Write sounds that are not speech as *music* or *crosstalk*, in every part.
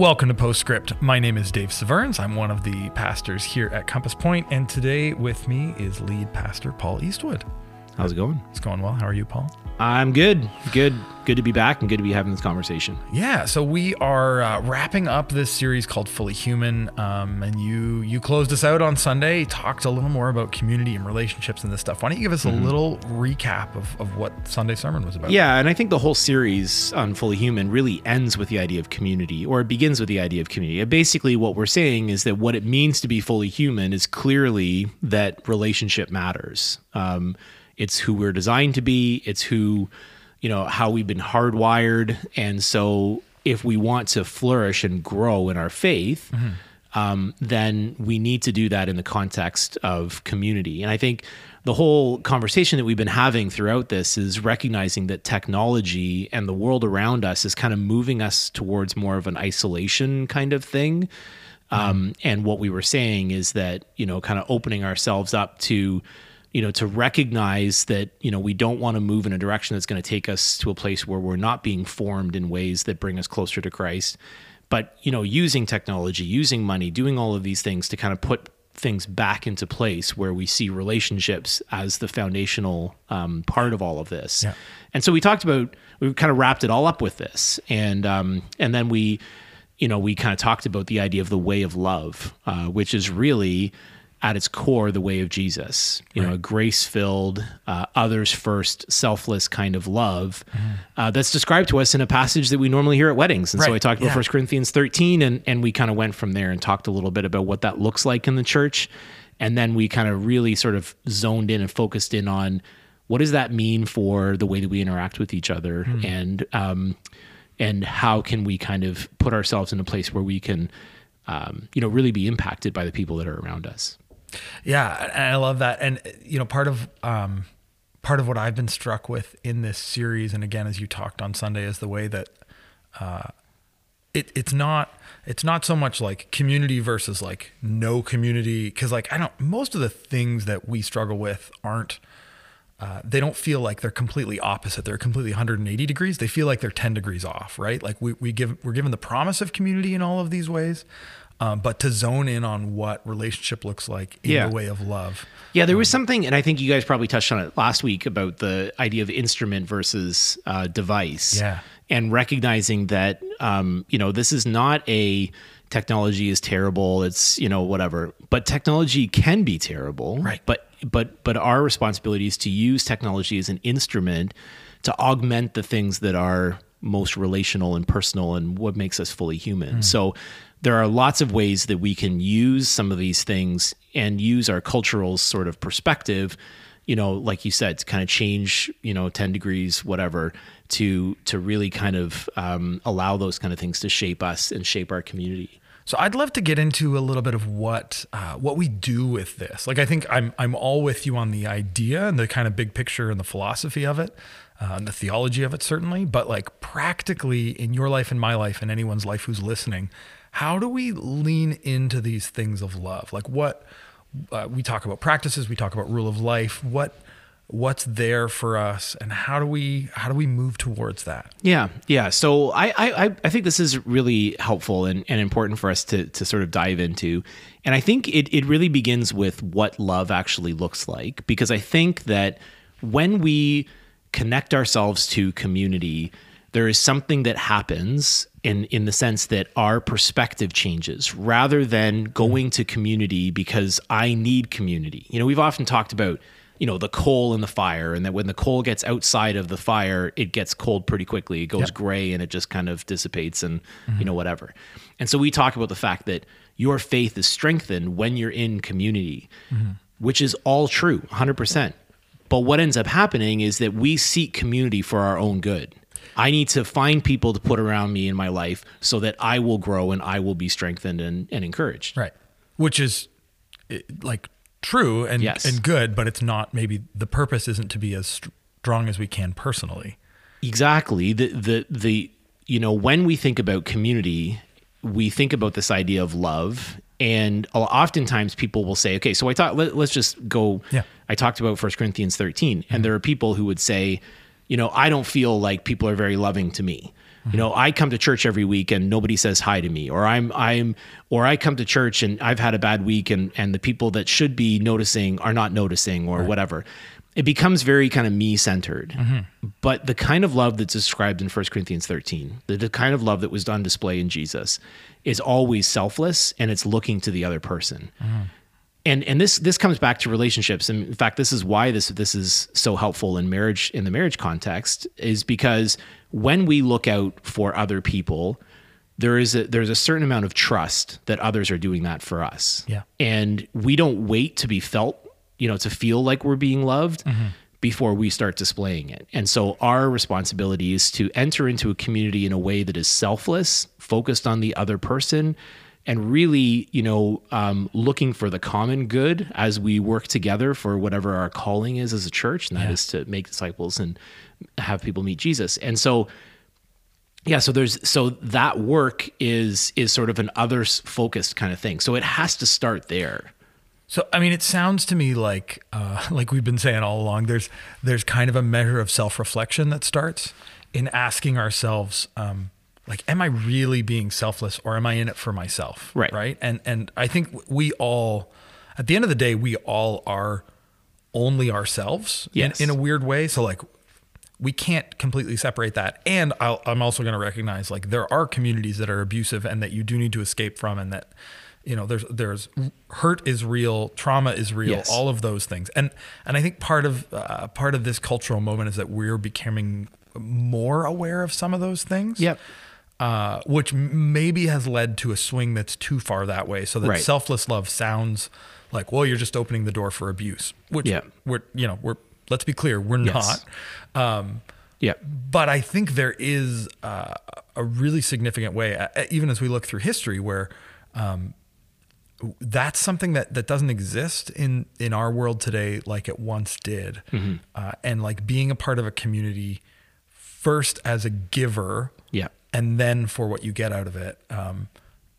Welcome to Postscript. My name is Dave Severns. I'm one of the pastors here at Compass Point, and today with me is lead pastor Paul Eastwood. How's it going? It's going well. How are you, Paul? I'm good. Good. Good to be back and good to be having this conversation. Yeah. So we are uh, wrapping up this series called Fully Human, um, and you you closed us out on Sunday. Talked a little more about community and relationships and this stuff. Why don't you give us a little recap of, of what Sunday sermon was about? Yeah, and I think the whole series on Fully Human really ends with the idea of community, or it begins with the idea of community. And basically, what we're saying is that what it means to be fully human is clearly that relationship matters. Um, it's who we're designed to be. It's who, you know, how we've been hardwired. And so, if we want to flourish and grow in our faith, um, then we need to do that in the context of community. And I think the whole conversation that we've been having throughout this is recognizing that technology and the world around us is kind of moving us towards more of an isolation kind of thing. Um, and what we were saying is that, you know, kind of opening ourselves up to, you know, to recognize that, you know, we don't want to move in a direction that's going to take us to a place where we're not being formed in ways that bring us closer to Christ. But, you know, using technology, using money, doing all of these things to kind of put things back into place where we see relationships as the foundational um, part of all of this. Yeah. And so we talked about, we kind of wrapped it all up with this. And, um, and then we, you know, we kind of talked about the idea of the way of love, uh, which is really at its core the way of Jesus. You know, a grace-filled, uh, others-first, selfless kind of love uh, that's described to us in a passage that we normally hear at weddings. And so I talked about yeah. 1 Corinthians 13, and and we kind of went from there and talked a little bit about what that looks like in the church, and then we kind of really sort of zoned in and focused in on what does that mean for the way that we interact with each other, and um, and how can we kind of put ourselves in a place where we can um, you know really be impacted by the people that are around us Yeah, and I love that. And you know, part of um, part of what I've been struck with in this series, and again, as you talked on Sunday, is the way that uh, it it's not it's not so much like community versus like no community because like I don't most of the things that we struggle with aren't. Uh, they don't feel like they're completely opposite. They're completely 180 degrees. They feel like they're 10 degrees off, right? Like we, we give, we're given the promise of community in all of these ways, um, but to zone in on what relationship looks like in Yeah. the way of love. Yeah, there was something, and I think you guys probably touched on it last week about the idea of instrument versus uh, device. Yeah. and recognizing that um, you know this is not a technology is terrible. It's you know whatever, but technology can be terrible. Right. But but but our responsibility is to use technology as an instrument to augment the things that are most relational and personal and what makes us fully human. So there are lots of ways that we can use some of these things and use our cultural sort of perspective you know like you said to kind of change you know 10 degrees whatever to to really kind of um, allow those kind of things to shape us and shape our community So I'd love to get into a little bit of what uh, what we do with this. Like I think I'm I'm all with you on the idea and the kind of big picture and the philosophy of it, uh, and the theology of it certainly. But like practically in your life and my life and anyone's life who's listening, how do we lean into these things of love? Like what uh, we talk about practices, we talk about rule of life. What what's there for us, and how do we how do we move towards that? Yeah, yeah. So I I, I think this is really helpful and, and important for us to to sort of dive into. And I think it it really begins with what love actually looks like because I think that when we connect ourselves to community, there is something that happens in in the sense that our perspective changes rather than going to community because I need community. You know, we've often talked about you know the coal in the fire and that when the coal gets outside of the fire it gets cold pretty quickly. It goes Yep. gray and it just kind of dissipates and you mm-hmm. know whatever. And so we talk about the fact that your faith is strengthened when you're in community mm-hmm. which is all true 100% but what ends up happening is that we seek community for our own good i need to find people to put around me in my life so that i will grow and i will be strengthened and, and encouraged Right. Which is eh, like true and Yes. and good, but it's not maybe the purpose isn't to be as strong as we can personally. Exactly. The the the you know when we think about community, we think about this idea of love, and oftentimes people will say, "Okay, so I thought let, let's just go." Yeah. I talked about 1 Corinthians 13, and there are people who would say, "You know, I don't feel like people are very loving to me." You know, I come to church every week and nobody says hi to me, or I'm I'm or I come to church and I've had a bad week and and the people that should be noticing are not noticing or whatever. It becomes very kind of me centered. Mm-hmm. But the kind of love that's described in 1 Corinthians 13, the, the kind of love that was on display in Jesus, is always selfless and it's looking to the other person mm-hmm. And and this this comes back to relationships. And in fact this is why this this is so helpful in marriage in the marriage context is because when we look out for other people there is a there's a certain amount of trust that others are doing that for us. Yeah. and we don't wait to be felt you know to feel like we're being loved mm-hmm. before we start displaying it. And so our responsibility is to enter into a community in a way that is selfless focused on the other person and really, you know, um, looking for the common good as we work together for whatever our calling is as a church, and that is to make disciples and have people meet Jesus. And so, yeah, so there's so that work is is sort of an others focused kind of thing. So it has to start there. So I mean, it sounds to me like uh, *laughs* like we've been saying all along. There's there's kind of a measure of self reflection that starts in asking ourselves, um, like, am I really being selfless, or am I in it for myself? Right. Right. And and I think we all, at the end of the day, we all are only ourselves. in- Yes. In, a weird way. So like. We can't completely separate that, and I'll, I'm also going to recognize like there are communities that are abusive and that you do need to escape from, and that you know there's there's hurt is real trauma is real Yes. all of those things and and i think part of uh, part of this cultural moment is that we're becoming more aware of some of those things Yep. Uh, which maybe has led to a swing that's too far that way so that Right. selfless love sounds like well you're just opening the door for abuse which Yeah. we're you know we're let's be clear we're Yes. not um, Yeah. but I think there is uh, a really significant way, uh, even as we look through history, where um, that's something that, that doesn't exist in, in our world today like it once did. Uh, and like being a part of a community first as a giver Yeah. And then for what you get out of it um,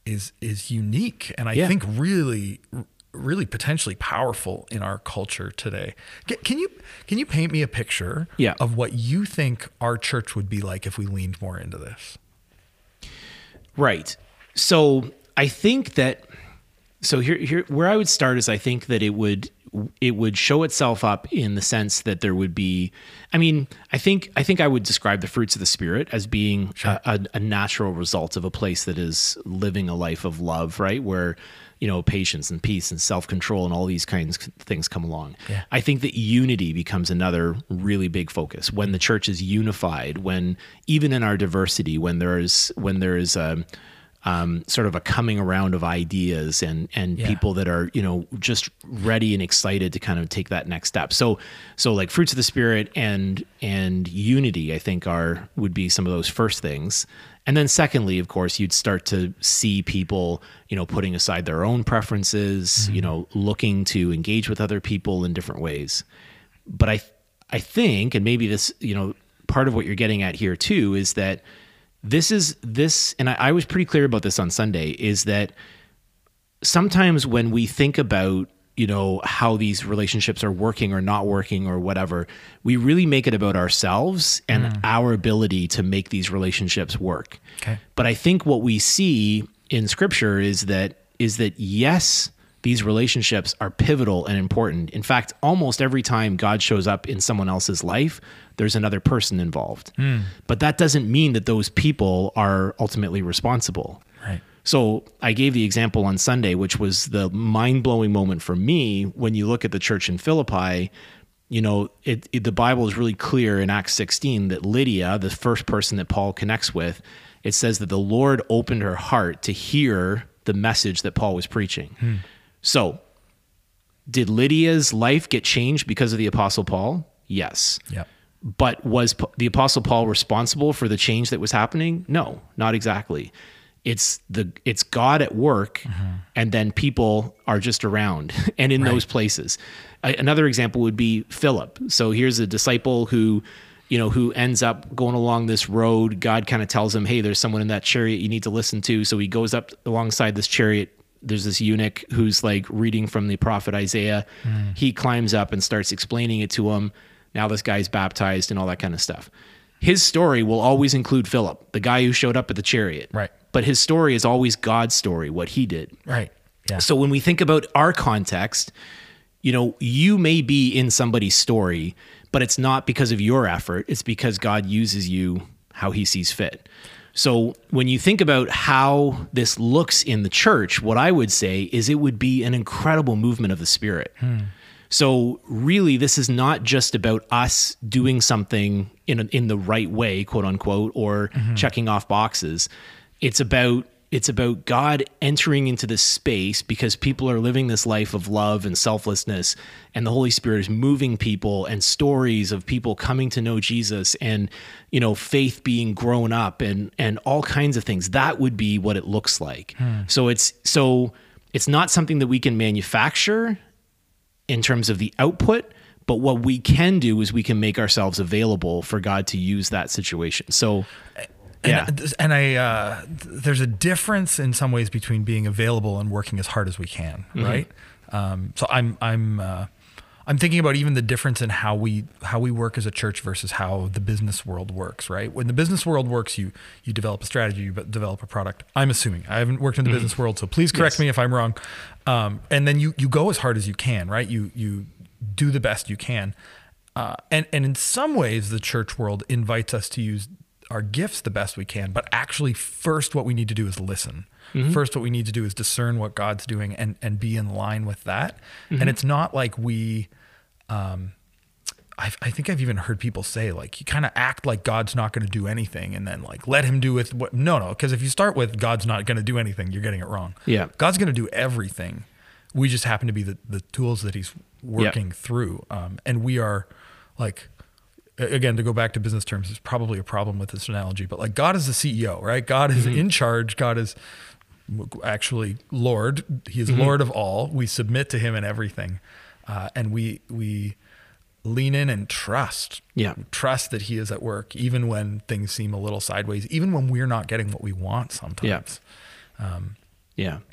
is is unique and I Yeah. think really really potentially powerful in our culture today. Can you can you paint me a picture Yeah. of what you think our church would be like if we leaned more into this? Right. So I think that so here here where I would start is I think that it would it would show itself up in the sense that there would be I mean I think I think I would describe the fruits of the spirit as being a, a, a natural result of a place that is living a life of love, right? Where you know patience and peace and self-control and all these kinds of things come along. Yeah. I think that unity becomes another really big focus when the church is unified. When even in our diversity, when there is when there is um, um, sort of a coming around of ideas and and Yeah. people that are you know just ready and excited to kind of take that next step. So so like fruits of the spirit and and unity, I think are would be some of those first things. And then secondly, of course, you'd start to see people, you know, putting aside their own preferences, you know, looking to engage with other people in different ways. But I I think, and maybe this, you know, part of what you're getting at here too is that this is this, and I, I was pretty clear about this on Sunday, is that sometimes when we think about you know how these relationships are working or not working or whatever we really make it about ourselves and mm. our ability to make these relationships work Okay. but i think what we see in scripture is that is that yes these relationships are pivotal and important in fact almost every time god shows up in someone else's life there's another person involved hmm. but that doesn't mean that those people are ultimately responsible Right. so I gave the example on Sunday, which was the mind blowing moment for me when you look at the church in Philippi. You know, it, it- the Bible is really clear in Acts 16 that Lydia, the first person that Paul connects with, it says that the Lord opened her heart to hear the message that Paul was preaching. Hmm. So, did Lydia's life get changed because of the Apostle Paul? Yes. Yep. But was the Apostle Paul responsible for the change that was happening? No, not exactly. It's the it's God at work, mm-hmm. and then people are just around *laughs* and in those places. Another example would be Philip. So here's a disciple who, you know, who ends up going along this road. God kind of tells him, "Hey, there's someone in that chariot you need to listen to." So he goes up alongside this chariot there's this eunuch who's like reading from the prophet Isaiah. Hmm. He climbs up and starts explaining it to him. Now this guy's baptized and all that kind of stuff. his story will always include Philip, the guy who showed up at the chariot. Right. But his story is always God's story, what he did. Right. Yeah. So when we think about our context, you know, you may be in somebody's story, but it's not because of your effort. It's because God uses you how he sees fit. So when you think about how this looks in the church, what I would say is it would be an incredible movement of the spirit. Hmm. So really, this is not just about us doing something in a, in the right way, quote unquote, or mm-hmm. checking off boxes. It's about it's about God entering into this space because people are living this life of love and selflessness, and the Holy Spirit is moving people and stories of people coming to know Jesus and you know faith being grown up and and all kinds of things. That would be what it looks like. Hmm. So it's so it's not something that we can manufacture in terms of the output but what we can do is we can make ourselves available for God to use that situation. So yeah. And, and I, uh, th- there's a difference in some ways between being available and working as hard as we can, Mm-hmm. right? Um, so I'm, I'm, uh, I'm thinking about even the difference in how we how we work as a church versus how the business world works, right? When the business world works, you you develop a strategy, you develop a product. I'm assuming I haven't worked in the business world, so please correct Mm-hmm. Yes. me if I'm wrong. Um, and then you you go as hard as you can, right? You you do the best you can, uh, and and in some ways, the church world invites us to use our gifts the best we can. But actually, first, what we need to do is listen. First, what we need to do is discern what God's doing and and be in line with that. And it's not like we. Um, I've, I think I've even heard people say like you kind of act like God's not going to do anything, and then like let Him do with what. No, no, because if you start with God's not going to do anything, you're getting it wrong. Yeah. God's going to do everything. We just happen to be the, the tools that he's working through. Um, and we are like, again, to go back to business terms, there's probably a problem with this analogy, but like God is the CEO, right? God is mm-hmm. in charge. God is actually Lord. He is mm-hmm. Lord of all. We submit to him in everything. Uh, and we, we lean in and trust. Yeah. Trust that he is at work, even when things seem a little sideways, even when we're not getting what we want sometimes. yeah. Um,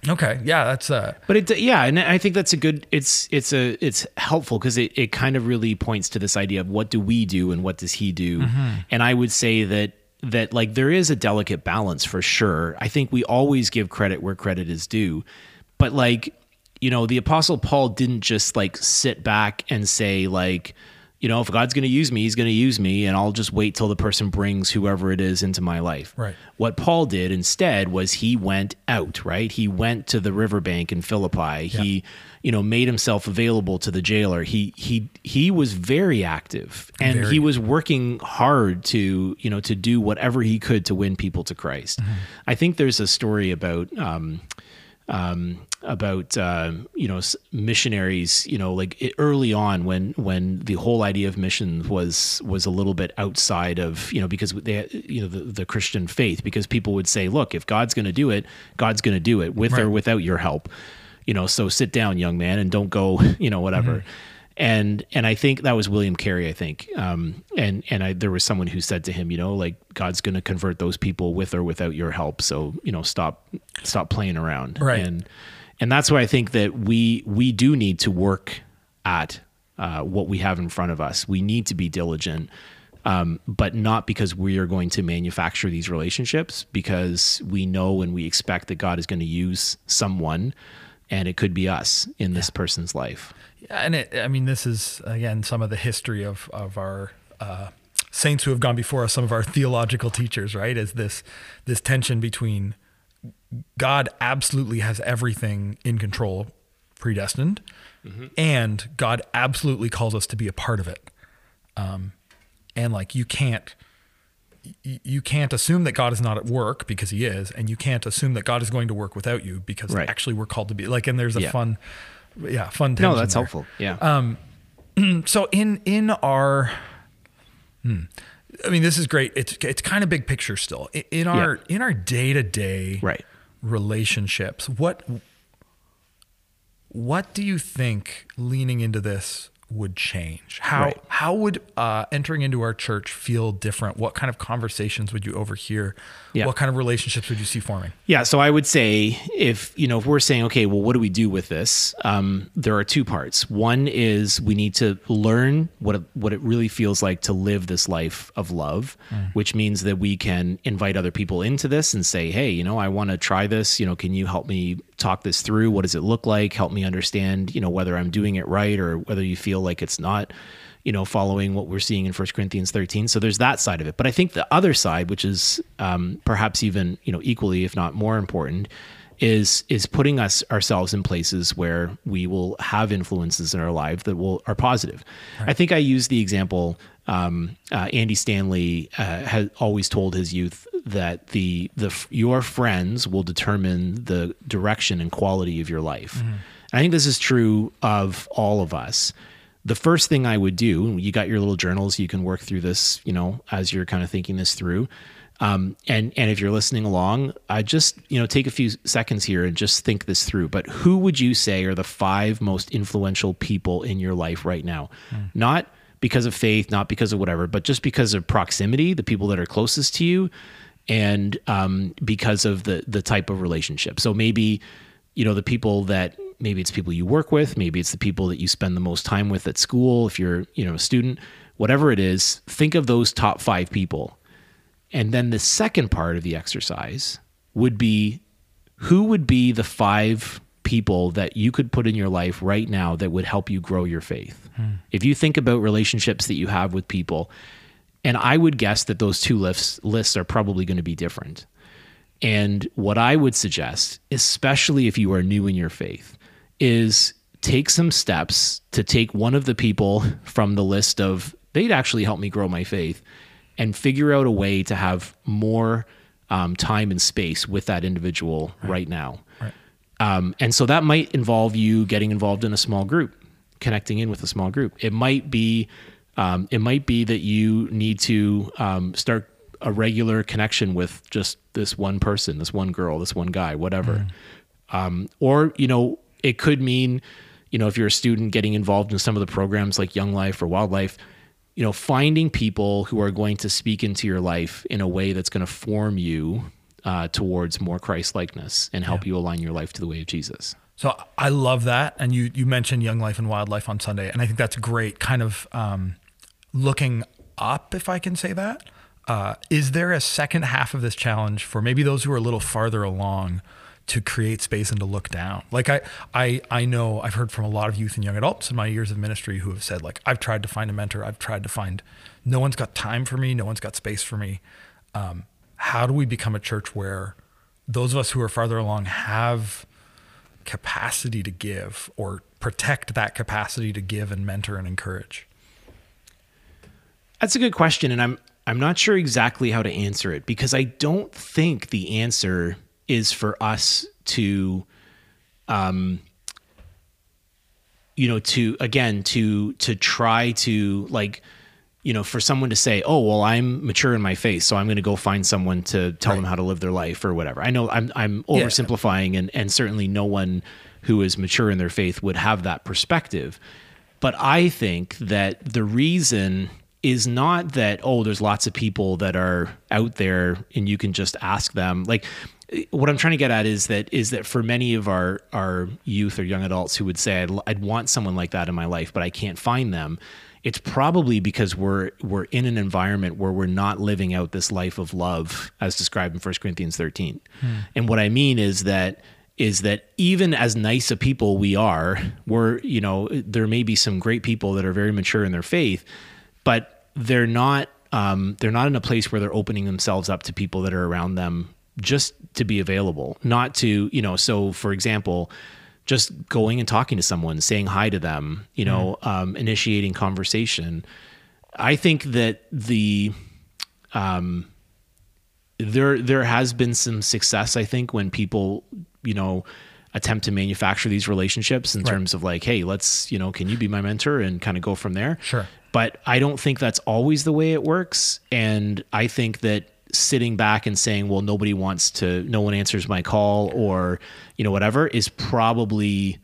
Okay. Yeah. That's, uh, But it, yeah, and I think that's a good. It's it's a it's helpful because it, it kind of really points to this idea of what do we do and what does he do, and I would say that that like there is a delicate balance for sure. I think we always give credit where credit is due, but like you know the apostle Paul didn't just like sit back and say like you know if God's going to use me, he's going to use me, and I'll just wait till the person brings whoever it is into my life. Right. What Paul did instead was he went out, right? He went to the riverbank in Philippi. He, you know, made himself available to the jailer. He he he was very active and Very. he was working hard to, you know, to do whatever he could to win people to Christ. I think there's a story about um um, about uh, you know missionaries. You know, like early on when when the whole idea of missions was was a little bit outside of you know because they you know the, the Christian faith because people would say, look, if God's going to do it, God's going to do it with or without your help. You know, so sit down, young man, and don't go. *laughs* You know, whatever. And and I think that was William Carey. I think, um, and and I, there was someone who said to him, you know, like God's going to convert those people with or without your help. So you know, stop stop playing around. Right. And and that's why I think that we we do need to work at uh, what we have in front of us. We need to be diligent, um, but not because we are going to manufacture these relationships. Because we know and we expect that God is going to use someone, and it could be us in this person's life. Yeah, and it, I mean, this is again some of the history of of our uh, saints who have gone before us. Some of our *laughs* theological teachers, right? Is this this tension between God absolutely has everything in control, predestined, and God absolutely calls us to be a part of it. Um, and like you can't you can't assume that God is not at work because he is, and you can't assume that God is going to work without you because Right. actually we're called to be like, and there's a Yeah. fun, yeah, fun. No, that's there. helpful. Yeah. Um, *clears throat* So in in our, hmm, I mean, this is great. It's it's kind of big picture still. In, in our in our day to day Right. relationships, what what do you think leaning into this would change? How Right. how would uh, entering into our church feel different? What kind of conversations would you overhear? Yeah. What kind of relationships would you see forming? Yeah, so I would say if you know if we're saying okay, well, what do we do with this? Um, there are two parts. One is we need to learn what it, what it really feels like to live this life of love, which means that we can invite other people into this and say, hey, you know, I want to try this. You know, can you help me talk this through? What does it look like? Help me understand. You know, whether I'm doing it right or whether you feel like it's not you know, following what we're seeing in 1 Corinthians 13. So there's that side of it. But I think the other side, which is um, perhaps even, you know, equally, if not more important, is is putting us ourselves in places where we will have influences in our life that will are positive. I think I use the example. Um, uh, Andy Stanley uh, has always told his youth that the the your friends will determine the direction and quality of your life. I think this is true of all of us the first thing I would do, you got your little journals, you can work through this, you know, as you're kind of thinking this through. Um, and and if you're listening along, I just you know take a few seconds here and just think this through. But who would you say are the five most influential people in your life right now? Not because of faith, not because of whatever, but just because of proximity, the people that are closest to you, and um, because of the the type of relationship. So maybe you know the people that maybe it's people you work with. Maybe it's the people that you spend the most time with at school if you're you know a student. Whatever it is think of those top 5 people. And then the second part of the exercise would be who would be the 5 people that you could put in your life right now that would help you grow your faith? Hmm. If you think about relationships that you have with people and I would guess that those two lists lists are probably going to be different. And what I would suggest, especially if you are new in your faith, is take some steps to take one of the people from the list of they'd actually help me grow my faith and figure out a way to have more um, time and space with that individual right, now. Right. Um, and so that might involve you getting involved in a small group, connecting in with a small group. It might be, um, it might be that you need to um, start a regular connection with just this one person, this one girl, this one guy, whatever. Um, or you know, it could mean, you know, if you're a student getting involved in some of the programs like Young Life or WyldLife, you know, finding people who are going to speak into your life in a way that's going to form you uh, towards more Christ likeness and help you align your life to the way of Jesus. So I love that, and you you mentioned Young Life and WyldLife on Sunday, and I think that's great. Kind of um, looking up, if I can say that. Uh, is there a second half of this challenge for maybe those who are a little farther along to create space and to look down? Like I I I know I've heard from a lot of youth and young adults in my years of ministry who have said like I've tried to find a mentor, I've tried to find, no one's got time for me, no one's got space for me. Um, how do we become a church where those of us who are farther along have capacity to give or protect that capacity to give and mentor and encourage? That's a good question, and I'm I'm not sure exactly how to answer it because I don't think the answer is for us to, um, you know, to again to to try to like, you know, for someone to say, oh well, I'm mature in my faith, so I'm going to go find someone to tell them how to live their life or whatever. I know I'm I'm Yeah. oversimplifying, and and certainly no one who is mature in their faith would have that perspective. But I think that the reason is not that, oh, there's lots of people that are out there and you can just ask them. Like what I'm trying to get at is that is that for many of our our youth or young adults who would say I'd, I'd want someone like that in my life, but I can't find them. It's probably because we're we're in an environment where we're not living out this life of love as described in 1 Corinthians 13. And what I mean is that is that even as nice a people we are, we're, you know, there may be some great people that are very mature in their faith, but they're not um, they're not in a place where they're opening themselves up to people that are around them just to be available, not to, you know, so for example, just going and talking to someone, saying hi to them, you know, um, initiating conversation. I think that the um, there there has been some success i think when people you know attempt to manufacture these relationships in terms of like hey let's you know can you be my mentor? and kind of go from there. Sure. but i don't think that's always the way it works. And i think that sitting back and saying well nobody wants to no one answers my call or you know whatever is probably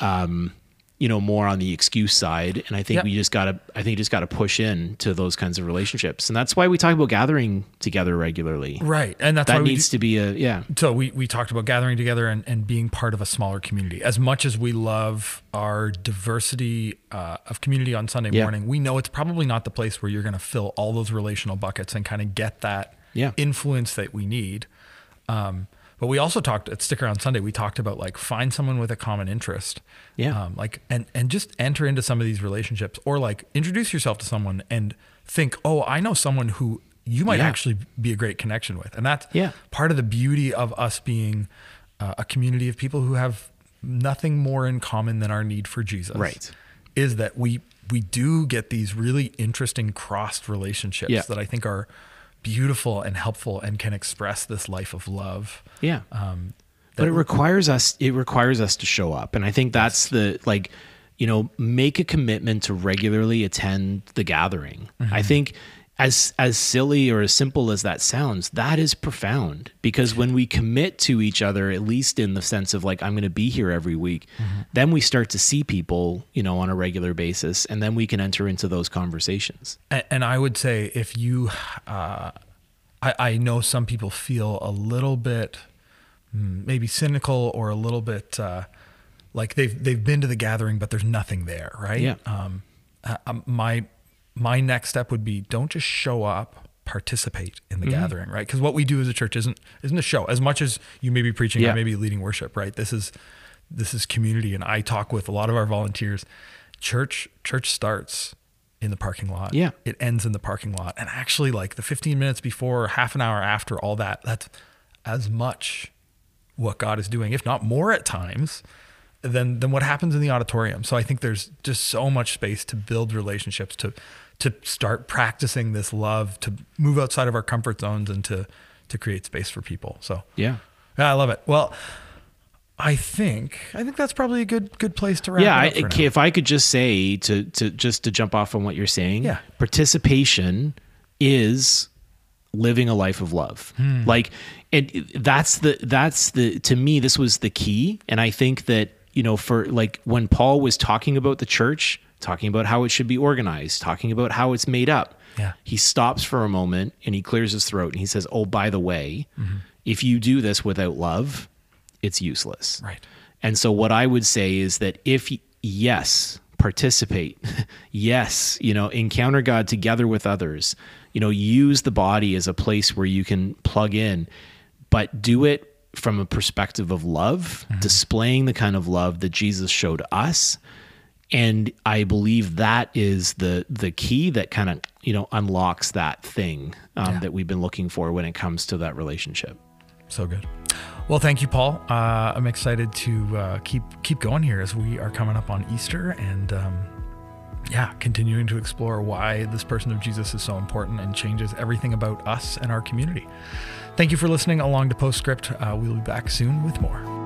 um you know, more on the excuse side. And I think Yep. we just gotta, I think you just gotta push in to those kinds of relationships. And that's why we talk about gathering together regularly. Right. And that's why That needs to be a, yeah. so we, we talked about gathering together and, and being part of a smaller community. As much as we love our diversity uh, of community on Sunday morning, we know it's probably not the place where you're going to fill all those relational buckets and kind of get that Yeah. influence that we need. Um, but we also talked at Stick Around Sunday. We talked about like find someone with a common interest, Yeah. Um, like and and just enter into some of these relationships, or like introduce yourself to someone and think, oh, I know someone who you might Yeah. actually be a great connection with, and that's Yeah. part of the beauty of us being uh, a community of people who have nothing more in common than our need for Jesus. Right. Is that we we do get these really interesting crossed relationships Yeah. that I think are beautiful and helpful and can express this life of love. Yeah. Um, but it requires us it requires us to show up and i think that's the like you know make a commitment to regularly attend the gathering i think as as silly or as simple as that sounds that is profound because when we commit to each other at least in the sense of like i'm going to be here every week then we start to see people you know on a regular basis and then we can enter into those conversations And, and I would say if you, uh, I, I know some people feel a little bit mm, maybe cynical or a little bit uh, like they've they've been to the gathering but there's nothing there, right? Yeah. Um, uh, um, my my next step would be don't just show up, participate in the Mm-hmm. gathering, right? Because what we do as a church isn't isn't a show as much as you may be preaching Yeah. or maybe leading worship, right? This is this is community, and I talk with a lot of our volunteers. Church church starts in the parking lot. Yeah. It ends in the parking lot. And actually like the 15 minutes before, half an hour after all that, that's as much what God is doing, if not more at times, than than what happens in the auditorium. So I think there's just so much space to build relationships, to to start practicing this love, to move outside of our comfort zones and to to create space for people. So yeah yeah, I love it. Well, I think I think that's probably a good good place to wrap yeah, I, it up for okay, if I could just say to to just to jump off on what you're saying, Yeah. participation is living a life of love. Hmm. Like, and that's the that's the to me this was the key, and I think that you know for like when Paul was talking about the church, talking about how it should be organized, talking about how it's made up, Yeah. he stops for a moment and he clears his throat and he says, "Oh, by the way, Mm-hmm. if you do this without love, it's useless." Right. And so what I would say is that if yes, participate. *laughs* yes, you know, encounter God together with others. You know, use the body as a place where you can plug in, but do it from a perspective of love, displaying the kind of love that Jesus showed us. And I believe that is the the key that kind of you know unlocks that thing um, Yeah. that we've been looking for when it comes to that relationship. So good. Well, thank you, Paul. Uh, I'm excited to uh, keep keep going here as we are coming up on Easter and um, yeah, continuing to explore why this person of Jesus is so important and changes everything about us and our community. Thank you for listening along to Postscript. Uh, we'll be back soon with more.